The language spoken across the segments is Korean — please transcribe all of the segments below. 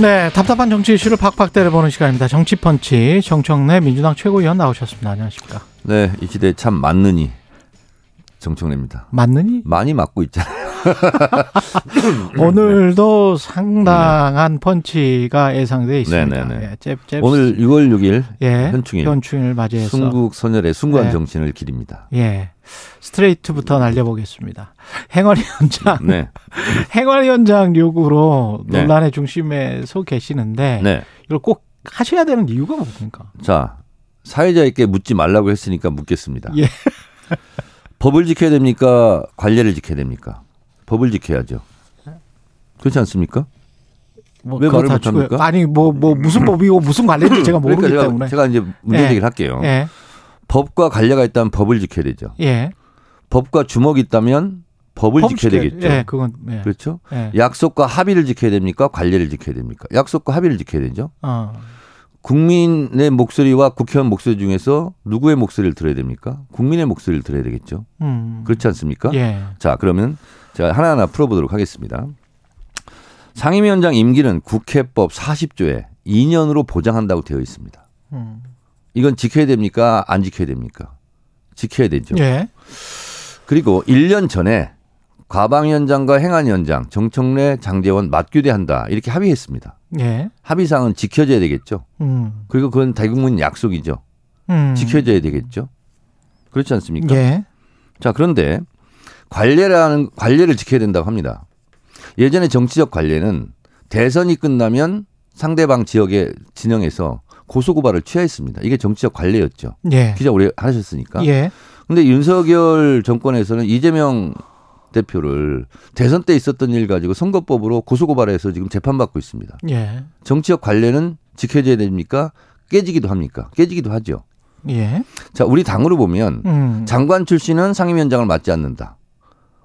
네, 답답한 정치 이슈를 팍팍 때려보는 시간입니다. 정치펀치 정청래 민주당 최고위원 나오셨습니다. 안녕하십니까? 네, 이 시대에 참 맞느니 정청래입니다. 맞느니? 많이 맞고 있잖아요. 오늘도 상당한 펀치가 예상돼 있습니다. 네네네. 예, 잽, 잽. 오늘 6월 6일 예, 현충일. 현충일 맞이해서 순국 선열의 숭고한 네. 정신을 기립니다. 예, 스트레이트부터 날려보겠습니다. 행어리 현장, 네, 행어리 현장 요구로 네. 논란의 중심에 서 계시는데 네. 이걸 꼭 하셔야 되는 이유가 뭡니까? 자, 사회자에게 묻지 말라고 했으니까 묻겠습니다. 예. 법을 지켜야 됩니까? 관례를 지켜야 됩니까? 법을 지켜야죠. 그렇지 않습니까? 뭐 왜 말을. 못합니까? 아니 뭐뭐 무슨 법이고 무슨 관례인지 제가 모르기 그러니까 제가, 때문에. 제가 이제 문제 예. 제기를 할게요. 예, 법과 관례가 있다면 법을 지켜야 되죠. 예. 법과 주먹이 있다면 법을 지켜야- 되겠죠. 예, 그건 예. 그렇죠? 예. 약속과 합의를 지켜야 됩니까? 관례를 지켜야 됩니까? 약속과 합의를 지켜야 되죠. 어. 국민의 목소리와 국회의원 목소리 중에서 누구의 목소리를 들어야 됩니까? 국민의 목소리를 들어야 되겠죠. 음. 그렇지 않습니까? 예. 자, 그러면 제가 하나하나 풀어보도록 하겠습니다. 상임위원장 임기는 국회법 40조에 2년으로 보장한다고 되어 있습니다. 음. 이건 지켜야 됩니까? 안 지켜야 됩니까? 지켜야 되죠. 예. 그리고 1년 전에 과방위원장과 행안위원장 정청래 장재원 맞교대한다 이렇게 합의했습니다. 예. 합의사항은 지켜져야 되겠죠. 음. 그리고 그건 대국민 약속이죠. 음. 지켜져야 되겠죠. 그렇지 않습니까? 예. 자, 그런데 관례라는 관례를 지켜야 된다고 합니다. 예전에 정치적 관례는 대선이 끝나면 상대방 지역의 진영에서 고소고발을 취하했습니다. 이게 정치적 관례였죠. 예. 기자 오래 하셨으니까. 예. 근데 윤석열 정권에서는 이재명 대표를 대선 때 있었던 일 가지고 선거법으로 고소고발해서 지금 재판받고 있습니다. 예. 정치적 관례는 지켜져야 됩니까? 깨지기도 합니까? 깨지기도 하죠. 예. 자, 우리 당으로 보면 음. 장관 출신은 상임위원장을 맡지 않는다.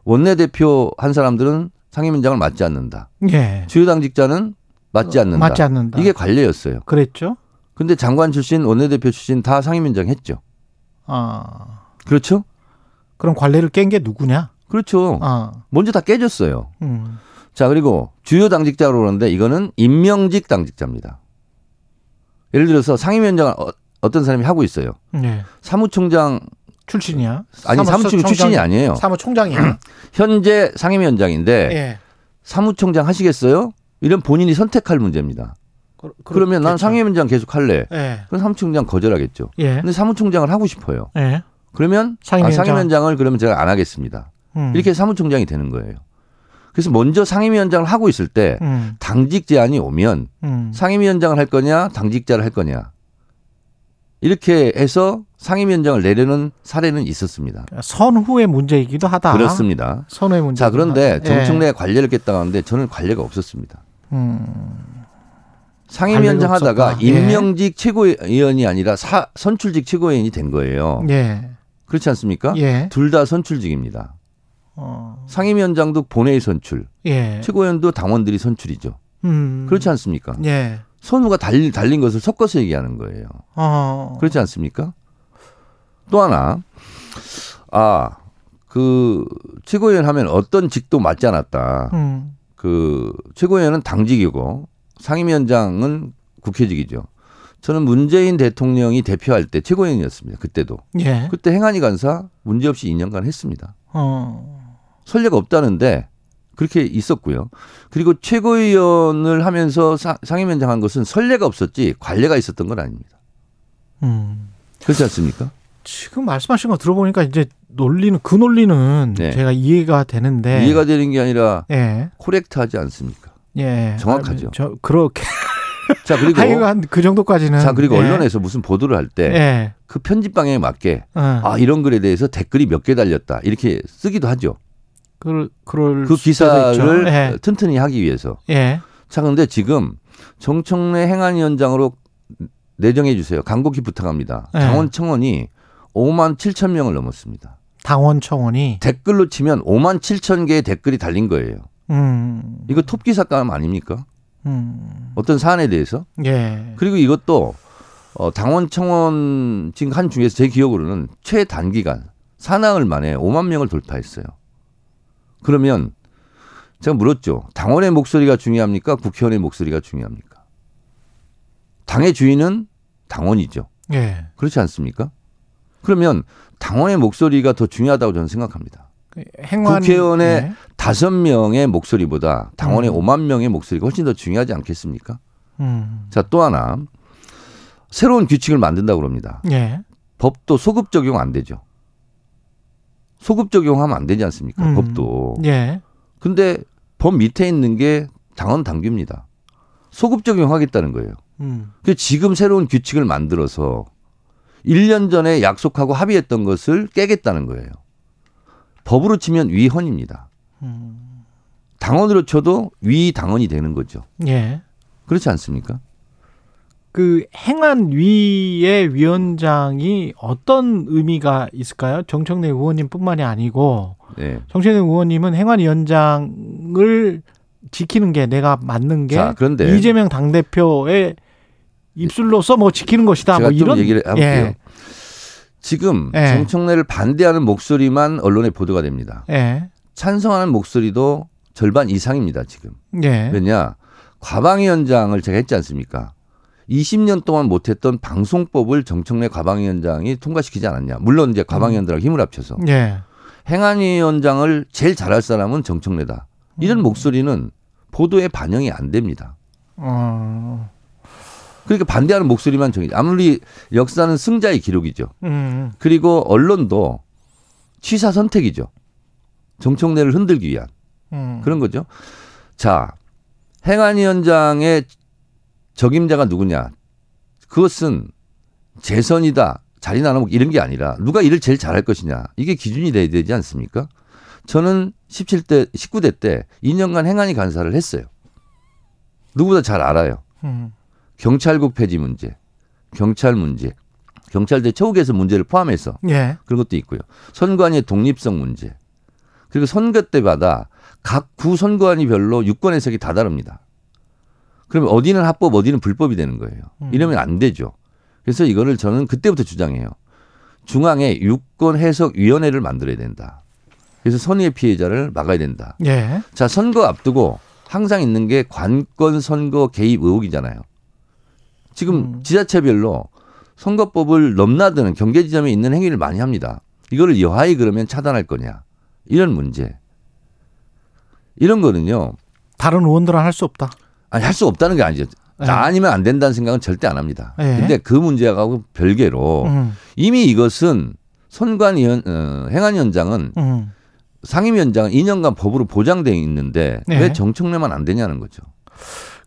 원내대표 한 사람들은 상임위원장을 맡지 않는다. 예. 주요 당직자는 맡지 않는다. 맞지 않는다. 이게 관례였어요. 그랬죠? 근데 장관 출신, 원내대표 출신 다 상임위원장 했죠. 아. 그렇죠? 그럼 관례를 깬 게 누구냐? 그렇죠. 아. 먼저 다 깨졌어요. 음. 자, 그리고 주요 당직자로 그러는데 이거는 임명직 당직자입니다. 예를 들어서 상임위원장을 어, 어떤 사람이 하고 있어요. 예. 사무총장 출신이야? 아니 사무총장 출신이 아니에요. 사무총장이야. 현재 상임위원장인데 예. 사무총장 하시겠어요? 이런 본인이 선택할 문제입니다. 그, 그러면 난. 상임위원장 계속 할래. 예. 그럼 사무총장 거절하겠죠. 예. 근데 사무총장을 하고 싶어요. 예. 그러면 상임위원장. 아, 상임위원장을 그러면 제가 안 하겠습니다. 음. 이렇게 사무총장이 되는 거예요. 그래서 먼저 상임위원장을 하고 있을 때 음. 당직 제안이 오면 음. 상임위원장을 할 거냐 당직자를 할 거냐 이렇게 해서 상임위원장을 내려는 사례는 있었습니다. 선후의 문제이기도 하다. 그렇습니다. 선후의 문제. 자 그런데 예. 정청래 관례를 깼다고 하는데 저는 관례가 없었습니다. 음. 상임위원장 하다가. 예. 임명직 최고위원이 아니라 사, 선출직 최고위원이 된 거예요. 예. 그렇지 않습니까? 예. 둘다 선출직입니다. 어. 상임위원장도 본회의 선출, 예. 최고위원도 당원들이 선출이죠. 음. 그렇지 않습니까? 예. 선우가 달린, 달린 것을 섞어서 얘기하는 거예요. 어. 그렇지 않습니까? 또 하나, 아, 그, 최고위원 하면 어떤 직도 맞지 않았다. 음. 그, 최고위원은 당직이고 상임위원장은 국회직이죠. 저는 문재인 대통령이 대표할 때 최고위원이었습니다. 그때도. 예. 그때 행안위 간사 문제없이 2년간 했습니다. 어. 선례가 없다는데 그렇게 있었고요. 그리고 최고위원을 하면서 사- 상임위원장 한 것은 선례가 없었지 관례가 있었던 건 아닙니다. 음. 그렇지 않습니까? 지금 말씀하신 거 들어보니까 이제 논리는 그 논리는 네. 제가 이해가 되는데 이해가 되는 게 아니라 예. 코렉트하지 않습니까? 예. 정확하죠. 아, 저 그렇게 자 그리고 하여간 그 정도까지는 자 그리고 예. 언론에서 무슨 보도를 할 때그 예. 편집 방향에 맞게 어. 아 이런 글에 대해서 댓글이 몇 개 달렸다 이렇게 쓰기도 하죠. 그럴 그럴 그. 기사를 예. 튼튼히 하기 위해서. 예. 자 그런데 지금 정청래 행안위원장으로 내정해 주세요. 간곡히 부탁합니다. 네. 당원 청원이 5만 7천 명을 넘었습니다. 당원 청원이 댓글로 치면 5만 7천 개의 댓글이 달린 거예요. 음. 이거 톱기 사건 아닙니까? 음. 어떤 사안에 대해서? 예. 그리고 이것도 어, 당원 청원 지금 한 중에서 제 기억으로는 최단기간 사나흘 만에 5만 명을 돌파했어요. 그러면 제가 물었죠. 당원의 목소리가 중요합니까? 국회의원의 목소리가 중요합니까? 당의 주인은 당원이죠. 예. 그렇지 않습니까? 그러면 당원의 목소리가 더 중요하다고 저는 생각합니다. 행완 국회의원의 예. 다섯 명의 목소리보다 당원의 음. 5만 명의 목소리가 훨씬 더 중요하지 않겠습니까? 음. 자, 또 하나. 새로운 규칙을 만든다고 그럽니다. 예. 법도 소급 적용 안 되죠. 소급 적용하면 안 되지 않습니까? 음. 법도. 예. 근데 법 밑에 있는 게 당원 당규입니다. 소급 적용하겠다는 거예요. 음. 그 지금 새로운 규칙을 만들어서 1년 전에 약속하고 합의했던 것을 깨겠다는 거예요. 법으로 치면 위헌입니다. 음. 당원으로 쳐도 위 당원이 되는 거죠. 예. 그렇지 않습니까? 그 행안 위의 위원장이 어떤 의미가 있을까요? 정청래 의원님뿐만이 아니고 네. 정청래 의원님은 행안위원장을 지키는 게 내가 맞는 게 자, 그런데 이재명 당 대표의 입술로서 뭐 지키는 것이다. 제가 뭐좀 이런 얘기를 해볼게요. 예. 지금 예. 정청래를 반대하는 목소리만 언론에 보도가 됩니다. 예. 찬성하는 목소리도 절반 이상입니다. 지금. 예. 왜냐 과방위원장을 제가 했지 않습니까? 20년 동안 못했던 방송법을 정청래 과방위원장이 통과시키지 않았냐. 물론 이제 과방위원들하고 힘을 합쳐서 예. 행안위원장을 제일 잘할 사람은 정청래다. 이런 목소리는 보도에 반영이 안 됩니다. 어. 그러니까 반대하는 목소리만 정해. 아무리 역사는 승자의 기록이죠. 음. 그리고 언론도 취사 선택이죠. 정청래를 흔들기 위한 음. 그런 거죠. 자, 행안위원장의 적임자가 누구냐? 그것은 재선이다, 자리 나누고 이런 게 아니라 누가 일을 제일 잘할 것이냐. 이게 기준이 돼야 되지 않습니까? 저는 17대, 19대 때 2년간 행안위 간사를 했어요. 누구보다 잘 알아요. 음. 경찰국 폐지 문제, 경찰 문제, 경찰대 처우개선 문제를 포함해서 예. 그런 것도 있고요. 선관위의 독립성 문제. 그리고 선거 때마다 각 구 선관위 별로 유권 해석이 다 다릅니다. 그러면 어디는 합법, 어디는 불법이 되는 거예요. 음. 이러면 안 되죠. 그래서 이거를 저는 그때부터 주장해요. 중앙에 유권 해석 위원회를 만들어야 된다. 그래서 선의의 피해자를 막아야 된다. 예. 자, 선거 앞두고 항상 있는 게 관권 선거 개입 의혹이잖아요. 지금 음. 지자체별로 선거법을 넘나드는 경계 지점에 있는 행위를 많이 합니다. 이거를 여하이 그러면 차단할 거냐. 이런 문제. 이런 거는요. 다른 의원들은 할 수 없다. 아니 할 수 없다는 게 아니죠. 네. 나 아니면 안 된다는 생각은 절대 안 합니다. 네. 근데 그 문제하고 별개로 음. 이미 이것은 선관 위원 어, 행안 위원장은 음. 상임위원장은 2년간 법으로 보장돼 있는데 네. 왜 정청래만 안 되냐는 거죠.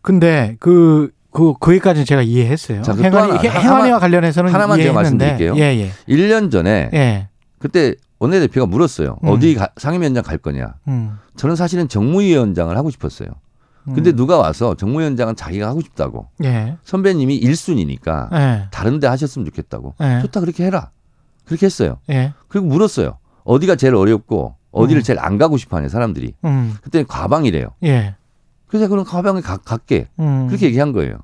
근데 그, 그, 거기까지는 제가 이해했어요. 자, 그또 행안위, 하나, 해- 하나- 행안위와 관련해서는 하나만 제가. 말씀드릴게요. 예, 예. 1년 전에 예. 그때 원내대표가 물었어요. 음. 어디 가- 상임위원장 갈 거냐. 음. 저는 사실은 정무위원장을 하고 싶었어요. 근데 음. 누가 와서 정무위원장은 자기가 하고 싶다고. 예. 선배님이 1순위니까 예. 다른 데 하셨으면 좋겠다고. 예. 좋다 그렇게 해라. 그렇게 했어요. 예. 그리고 물었어요. 어디가 제일 어렵고 어디를 음. 제일 안 가고 싶어 하냐 사람들이. 음. 그때 과방이래요. 예. 그래서 그럼 과방에 가, 갈게. 음. 그렇게 얘기한 거예요.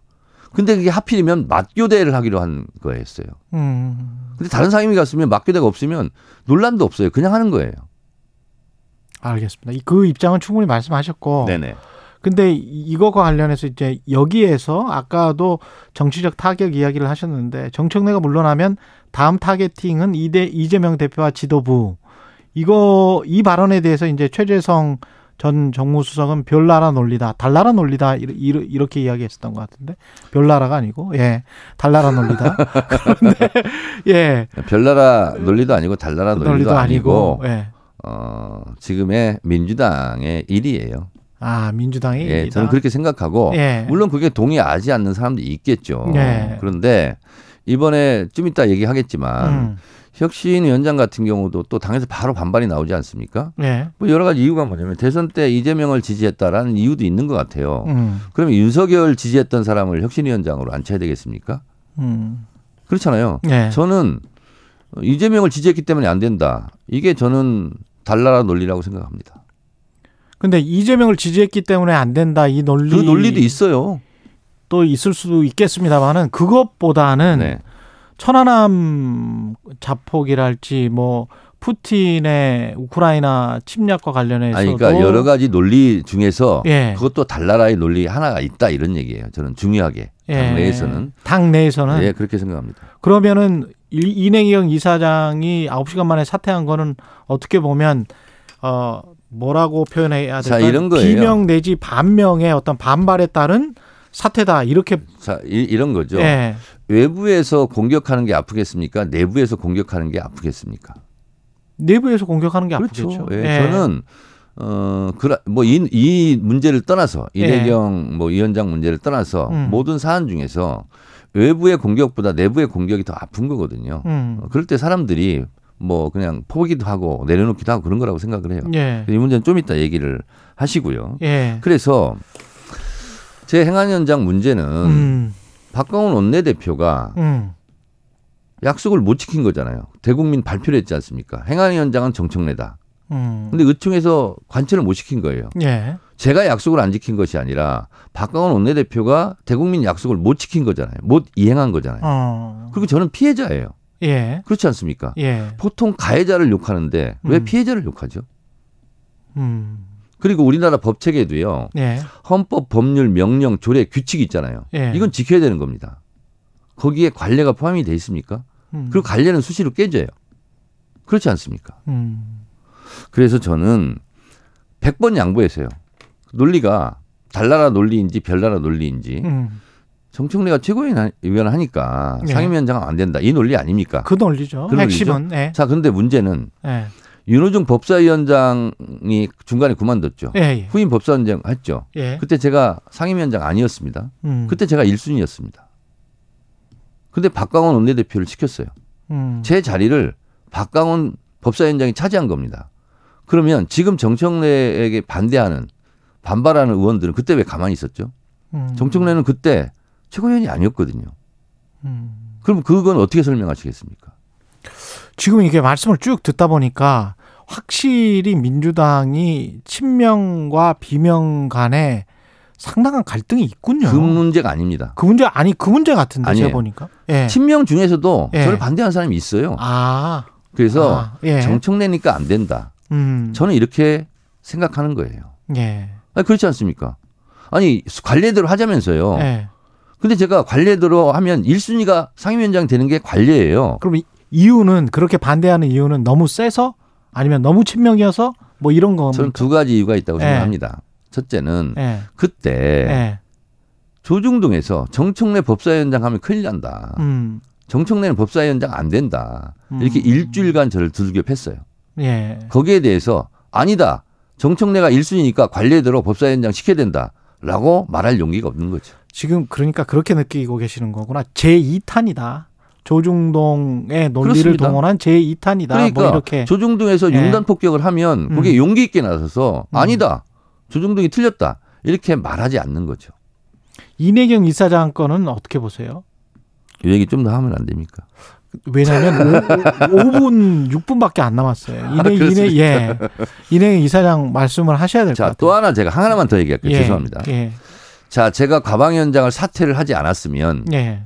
근데 그게 하필이면 맞교대를 하기로 한 거였어요. 음. 근데 다른 상임위 갔으면 맞교대가 없으면 논란도 없어요. 그냥 하는 거예요. 알겠습니다. 이- 그 입장은 충분히 말씀하셨고. 네네. 근데 이- 이거와 관련해서 이제 여기에서 아까도 정치적 타격 이야기를 하셨는데 정청래가 물러나면 다음 타겟팅은 이대 이재명 대표와 지도부 이거 이 발언에 대해서 이제 최재성 전 정무수석은 별나라 논리다, 달나라 논리다 이렇게 이야기했었던 것 같은데 별나라가 아니고 예 달나라 논리다. 그런데 예 별나라 논리도 아니고 달나라 논리도, 아니고, 예. 어, 지금의 민주당의 일이에요. 아 민주당이 예, 일이다. 저는 그렇게 생각하고 예. 물론 그게 동의하지 않는 사람도 있겠죠. 예. 그런데 이번에 좀 이따 얘기하겠지만 음, 혁신위원장 같은 경우도 또 당에서 바로 반발이 나오지 않습니까? 예. 뭐 여러 가지 이유가 뭐냐면 대선 때 이재명을 지지했다라는 이유도 있는 것 같아요. 음. 그러면 윤석열 지지했던 사람을 혁신위원장으로 앉혀야 되겠습니까? 음. 그렇잖아요. 예. 저는 이재명을 지지했기 때문에 안 된다. 이게 저는 달나라 논리라고 생각합니다. 근데 이재명을 지지했기 때문에 안 된다 이 논리 그 논리도 있어요. 또 있을 수도 있겠습니다만은 그것보다는 네. 천안함 자폭이랄지 뭐 푸틴의 우크라이나 침략과 관련해서도 아니, 그러니까 여러 가지 논리 중에서 예. 그것도 달나라의 논리 하나가 있다 이런 얘기예요. 저는 중요하게 예. 당 내에서는 당 내에서는 예 그렇게 생각합니다. 그러면은 이- 이내경 이사장이 9시간 만에 사퇴한 거는 어떻게 보면 어 뭐라고 표현해야 자, 될까? 이런 거예요. 비명 내지 반명의 어떤 반발에 따른 사퇴다 이렇게 자 이, 이런 거죠. 예. 외부에서 공격하는 게 아프겠습니까? 내부에서 공격하는 게 아프겠습니까? 내부에서 공격하는 게 그렇죠. 아프겠죠. 예, 저는 어, 그라, 뭐, 이, 이 문제를 떠나서, 예. 이대경 뭐 위원장 문제를 떠나서 음. 모든 사안 중에서 외부의 공격보다 내부의 공격이 더 아픈 거거든요. 음. 어, 그럴 때 사람들이 뭐 그냥 포기도 하고 내려놓기도 하고 그런 거라고 생각을 해요. 예. 이 문제는 좀 이따 얘기를 하시고요. 예. 그래서 제 행안 현장 문제는 음. 박광훈 원내대표가 음. 약속을 못 지킨 거잖아요. 대국민 발표를 했지 않습니까? 행안위원장은 정청래다. 음. 근데 의총에서 관철을 못 시킨 거예요. 예. 제가 약속을 안 지킨 것이 아니라 박광원 원내대표가 대국민 약속을 못 지킨 거잖아요. 못 이행한 거잖아요. 어. 그리고 저는 피해자예요. 예. 그렇지 않습니까? 예. 보통 가해자를 욕하는데 왜 음. 피해자를 욕하죠? 음. 그리고 우리나라 법 체계도요. 예. 헌법, 법률, 명령, 조례, 규칙이 있잖아요. 예. 이건 지켜야 되는 겁니다. 거기에 관례가 포함이 돼 있습니까? 음. 그리고 관례는 수시로 깨져요. 그렇지 않습니까? 음. 그래서 저는 100번 양보했어요. 논리가 달나라 논리인지 별나라 논리인지 음. 정청래가 최고위원 하니까 네. 상임위원장은 안 된다. 이 논리 아닙니까? 그 논리죠. 그 논리죠? 핵심은 예. 자, 그런데 문제는 예. 윤호중 법사위원장이 중간에 그만뒀죠. 예. 예. 후임 법사위원장 했죠. 예. 그때 제가 상임위원장 아니었습니다. 음. 그때 제가 1순위였습니다. 근데 박광원 원내대표를 시켰어요. 음. 제 자리를 박광원 법사위원장이 차지한 겁니다. 그러면 지금 정청래에게 반대하는 반발하는 의원들은 그때 왜 가만히 있었죠? 음. 정청래는 그때 최고위원이 아니었거든요. 음. 그럼 그건 어떻게 설명하시겠습니까? 지금 이게 말씀을 쭉 듣다 보니까 확실히 민주당이 친명과 비명 간에 상당한 갈등이 있군요. 그 문제가 아닙니다. 그 문제 아니 그 문제 같은데 아니에요. 제가 보니까. 예. 친명 중에서도 예. 저를 반대하는 사람이 있어요. 아. 그래서 아, 예. 정청래니까 안 된다. 음. 저는 이렇게 생각하는 거예요. 예. 아니, 그렇지 않습니까? 아니 관례대로 하자면서요. 예. 근데 제가 관례대로 하면 1순위가 상임위원장 되는 게 관례예요. 그럼 이- 이유는 그렇게 반대하는 이유는 너무 세서 아니면 너무 친명이어서 뭐 이런 거. 저는 두 가지 이유가 있다고 예. 생각합니다. 첫째는 예. 그때 예. 조중동에서 정청래 법사위원장 하면 큰일 난다. 음. 정청래는 법사위원장 안 된다. 이렇게 음. 일주일간 저를 두들겨 팼어요. 예. 거기에 대해서 아니다. 정청래가 1순위니까 관례대로 법사위원장 시켜야 된다. 라고 말할 용기가 없는 거죠. 지금 그러니까 그렇게 느끼고 계시는 거구나. 제 2탄이다. 조중동의 논리를 그렇습니다. 동원한 제2탄이다. 그러니까 뭐 이렇게. 조중동에서 예. 융단 폭격을 하면 그게 음. 용기 있게 나서서 음. 아니다. 조중동이 틀렸다. 이렇게 말하지 않는 거죠. 이내경 이사장 건은 어떻게 보세요? 이 얘기 좀 더 하면 안 됩니까? 왜냐하면 5, 분 6분밖에 안 남았어요. 이내 이내 그렇습니까? 예. 이내 이사장 말씀을 하셔야 될것 자, 같아요. 또 하나 제가 하나만 더 얘기할게요. 예. 죄송합니다. 예. 자, 제가 가방위원장을 사퇴를 하지 않았으면 예.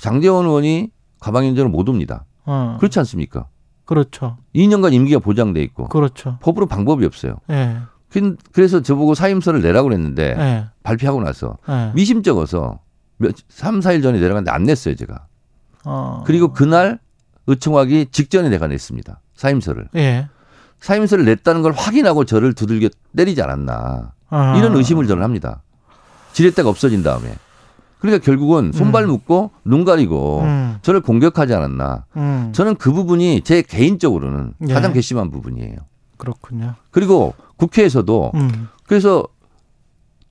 장재원 의원이 가방위원장을 못 옵니다. 어. 그렇지 않습니까? 그렇죠. 2년간 임기가 보장돼 있고 그렇죠. 법으로 방법이 없어요. 예. 그- 그래서 저보고 사임서를 내라고 그랬는데 예. 발표하고 나서 예. 미심쩍어서 몇 3, 4일 전에 내려갔는데 안 냈어요, 제가. 어. 그리고 그날 의청하기 직전에 내가 냈습니다. 사임서를. 예. 사임서를 냈다는 걸 확인하고 저를 두들겨 때리지 않았나. 아. 이런 의심을 저는 합니다. 지렛대가 없어진 다음에. 그러니까 결국은 손발 묶고 눈 가리고 음. 저를 공격하지 않았나. 음. 저는 그 부분이 제 개인적으로는 예. 가장 괘씸한 부분이에요. 그렇군요. 그리고 국회에서도 음. 그래서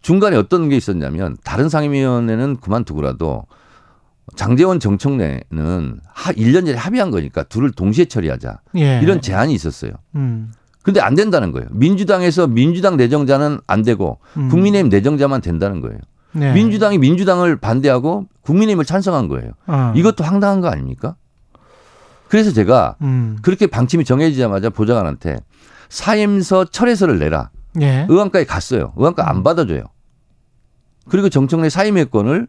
중간에 어떤 게 있었냐면 다른 상임위원회는 그만두고라도 장재원 정청래는 하, 1년 전에 합의한 거니까 둘을 동시에 처리하자. 예. 이런 제안이 있었어요. 음. 근데 안 된다는 거예요. 민주당에서 민주당 내정자는 안 되고 음. 국민의힘 내정자만 된다는 거예요. 네. 민주당이 민주당을 반대하고 국민의힘을 찬성한 거예요. 어. 이것도 황당한 거 아닙니까? 그래서 제가 음. 그렇게 방침이 정해지자마자 보좌관한테 사임서 철회서를 내라. 예. 의원까지 갔어요. 의원까 안 받아줘요. 그리고 정청래 사임의권을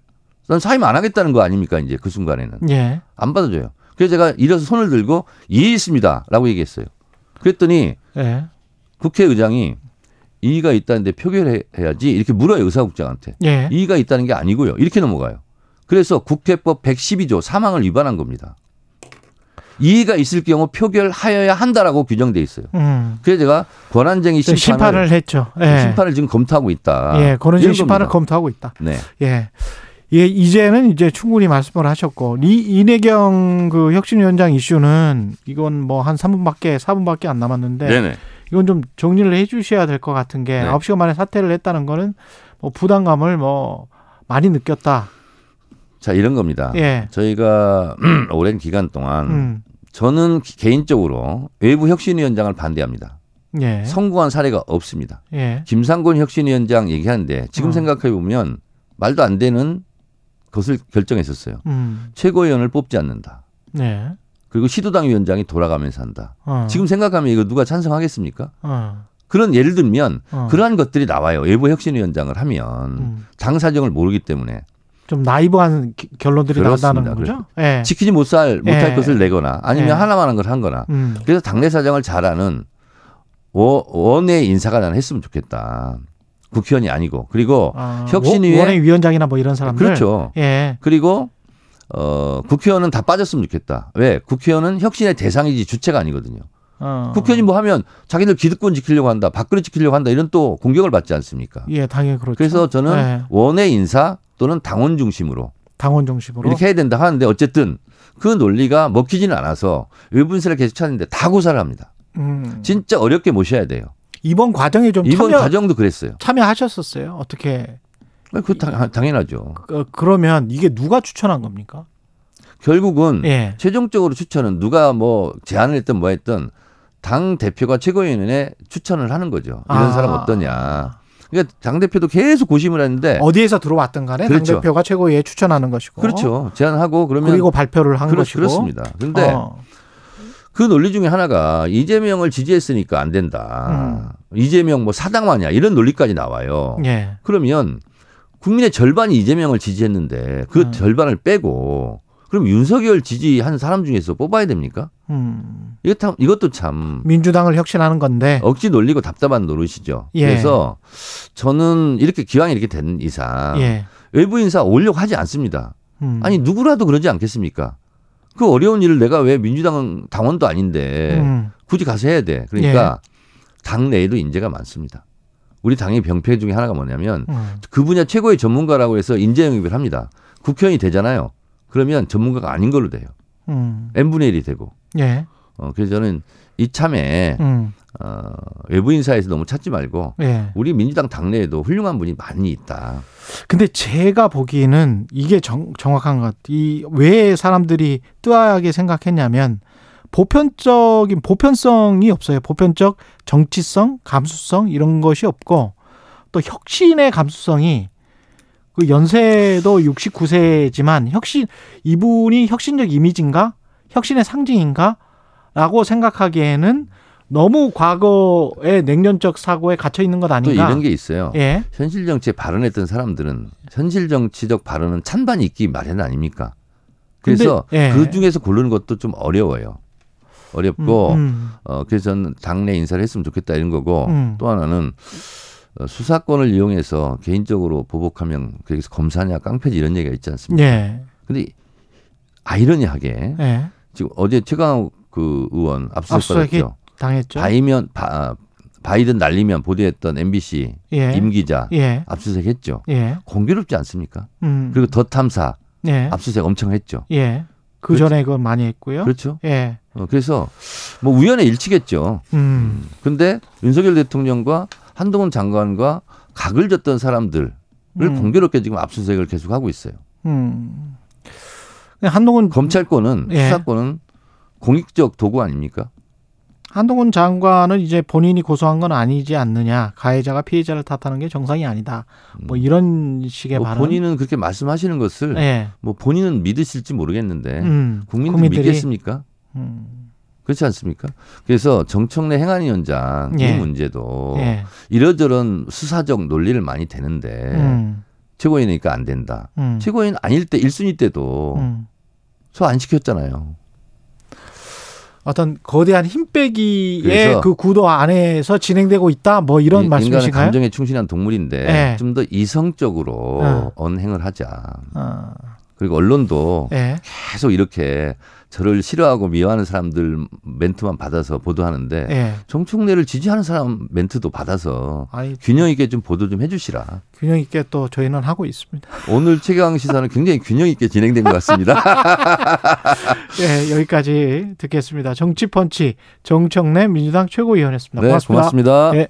난 사임 안 하겠다는 거 아닙니까 이제 그 순간에는 예. 안 받아줘요. 그래서 제가 일어서 손을 들고 이해했습니다라고 얘기했어요. 그랬더니 예. 국회의장이 이의가 있다는데 표결해야지 이렇게 물어요 의사국장한테 예. 이의가 있다는 게 아니고요 이렇게 넘어가요. 그래서 국회법 112조 사망을 위반한 겁니다. 이의가 있을 경우 표결하여야 한다라고 규정돼 있어요. 음. 그래서 제가 권한쟁의 그 심판을, 심판을 했죠. 예. 심판을 지금 검토하고 있다. 예. 이런 심판을 겁니다. 검토하고 있다. 네. 예. 예, 이제는 이제 충분히 말씀을 하셨고, 이, 이내경 그 혁신위원장 이슈는 이건 뭐 한 3분밖에, 4분밖에 안 남았는데, 네네. 이건 좀 정리를 해 주셔야 될 것 같은 게, 네. 아홉 시간 만에 사퇴를 했다는 거는 뭐 부담감을 뭐 많이 느꼈다. 자 이런 겁니다. 예. 저희가 오랜 기간 동안 음. 저는 개인적으로 외부 혁신위원장을 반대합니다. 예. 성공한 사례가 없습니다. 예. 김상곤 혁신위원장 얘기하는데 지금 어. 생각해 보면 말도 안 되는 것을 결정했었어요. 음. 최고위원을 뽑지 않는다. 네. 그리고 시도당 위원장이 돌아가면서 한다. 어. 지금 생각하면 이거 누가 찬성하겠습니까? 어. 그런 예를 들면 어. 그러한 것들이 나와요. 외부 혁신위원장을 하면 음. 당 사정을 모르기 때문에 좀 나이브한 기- 결론들이. 나온다는 거죠? 예. 지키지 못할 못할 예. 것을 내거나 아니면 예. 하나만 한 걸 한거나 음. 그래서 당내 사정을 잘하는 원- 원외 인사가 나는 했으면 좋겠다. 국회의원이 아니고 그리고 아, 혁신위에- 원외 위원장이나 뭐 이런 사람들. 그렇죠. 예. 그리고 어 국회의원은 다 빠졌으면 좋겠다. 왜? 국회의원은 혁신의 대상이지 주체가 아니거든요. 어. 국회의원이 뭐 하면 자기들 기득권 지키려고 한다, 밥그릇 지키려고 한다 이런 또 공격을 받지 않습니까? 예, 당연히 그렇죠. 그래서 저는 예. 원외 인사 또는 당원 중심으로 당원 중심으로. 이렇게 해야 된다 하는데 어쨌든 그 논리가 먹히지는 않아서 외부 인사를 계속 찾는데 다 고사를 합니다. 음. 진짜 어렵게 모셔야 돼요. 이번 과정에 좀 이번 참여 과정도 그랬어요. 참여하셨었어요. 어떻게? 그 당, 당연하죠. 어, 그러면 이게 누가 추천한 겁니까? 결국은 예. 최종적으로 추천은 누가 뭐 제안을 했든 뭐 했든 당 대표가 최고위원회 추천을 하는 거죠. 이런 아. 사람 어떠냐. 그러니까 당 대표도 계속 고심을 했는데 어디에서 들어왔든 간에 그렇죠. 당 대표가 최고위에 추천하는 것이고. 그렇죠. 제안하고 그러면 그리고 발표를 한 그렇, 것이고. 그렇습니다. 근데 어. 그 논리 중에 하나가 이재명을 지지했으니까 안 된다. 이재명 뭐 사당화냐 이런 논리까지 나와요. 예. 그러면 국민의 절반이 이재명을 지지했는데 그 음. 절반을 빼고 그럼 윤석열 지지한 사람 중에서 뽑아야 됩니까? 음. 이것 참, 이것도 참 민주당을 혁신하는 건데. 억지 놀리고 답답한 노릇이죠. 예. 그래서 저는 이렇게 기왕 이렇게 된 이상 예. 외부 인사 오려고 하지 않습니다. 음. 아니 누구라도 그러지 않겠습니까? 그 어려운 일을 내가 왜 민주당 당원도 아닌데 음. 굳이 가서 해야 돼. 그러니까 당 내에도 인재가 많습니다. 우리 당의 병폐 중에 하나가 뭐냐면 음. 그 분야 최고의 전문가라고 해서 인재 영입을 합니다. 국회의원이 되잖아요. 그러면 전문가가 아닌 걸로 돼요. 음. n분의 1이 되고. 예. 어, 그래서 저는 이참에 음. 어, 외부 인사에서 너무 찾지 말고 예. 우리 민주당 당내에도 훌륭한 분이 많이 있다. 근데 제가 보기에는 이게 정, 정확한 것 같아요. 이왜 사람들이 뜨하게 생각했냐면 보편적인 보편성이 없어요. 보편적 정치성, 감수성 이런 것이 없고 또 혁신의 감수성이 그 연세도 69세지만 혁신 이분이 혁신적 이미지인가? 혁신의 상징인가?라고 생각하기에는 너무 과거의 냉전적 사고에 갇혀 있는 것또 아닌가? 이런 게 있어요. 예. 현실 정치에 발언했던 사람들은 현실 정치적 발언은 찬반이 있기 마련 아닙니까? 그래서 근데, 예. 그 중에서 고르는 것도 좀 어려워요. 어렵고 음, 음. 어 그래서 저는 당내 인사를 했으면 좋겠다 이런 거고 음. 또 하나는 어, 수사권을 이용해서 개인적으로 보복하면 그래서 검사냐 깡패지 이런 얘기가 있지 않습니까? 예. 근데 아이러니하게 예. 지금 어제 최강욱 그 의원 압수수색 압수수색이 받았죠. 당했죠. 바이면 바, 바이든 날리면 보도했던 MBC 예. 임 기자 예. 압수수색했죠. 예. 공교롭지 않습니까? 음. 그리고 더 탐사 예. 압수수색 엄청 했죠. 예. 그 전에 그건 많이 했고요. 그렇죠. 예. 어, 그래서 뭐 우연의 일치겠죠. 음. 근데 윤석열 대통령과 한동훈 장관과 각을 졌던 사람들을 음. 공교롭게 지금 압수수색을 계속 하고 있어요. 음. 한동훈 검찰권은 예. 수사권은 공익적 도구 아닙니까? 한동훈 장관은 이제 본인이 고소한 건 아니지 않느냐. 가해자가 피해자를 탓하는 게 정상이 아니다. 뭐 이런 식의 뭐 발언. 본인은 그렇게 말씀하시는 것을 예. 뭐 본인은 믿으실지 모르겠는데 음, 국민들이, 국민들이- 믿겠습니까? 음, 그렇지 않습니까? 그래서 정청래 행안위 원장 예. 이 문제도 예. 이러저런 수사적 논리를 많이 대는데 음, 최고위니까 안 된다. 음, 최고위는 아닐 때 1순위 때도 음. 소안 시켰잖아요. 어떤 거대한 힘 빼기의 그래서 그 구도 안에서 진행되고 있다. 뭐 이런 이- 인간은 말씀이신가요? 감정에 충실한 동물인데 예. 좀더 이성적으로 어. 언행을 하자. 어, 그리고 언론도 예. 계속 이렇게 저를 싫어하고 미워하는 사람들 멘트만 받아서 보도하는데 예. 정청래를 지지하는 사람 멘트도 받아서 아니 균형 있게 좀 보도 좀 해주시라. 균형 있게 또 저희는 하고 있습니다. 오늘 최강 시사는 굉장히 균형 있게 진행된 것 같습니다. 예, 여기까지 듣겠습니다. 정치펀치 정청래 민주당 최고위원이었습니다. 네, 고맙습니다. 고맙습니다. 예.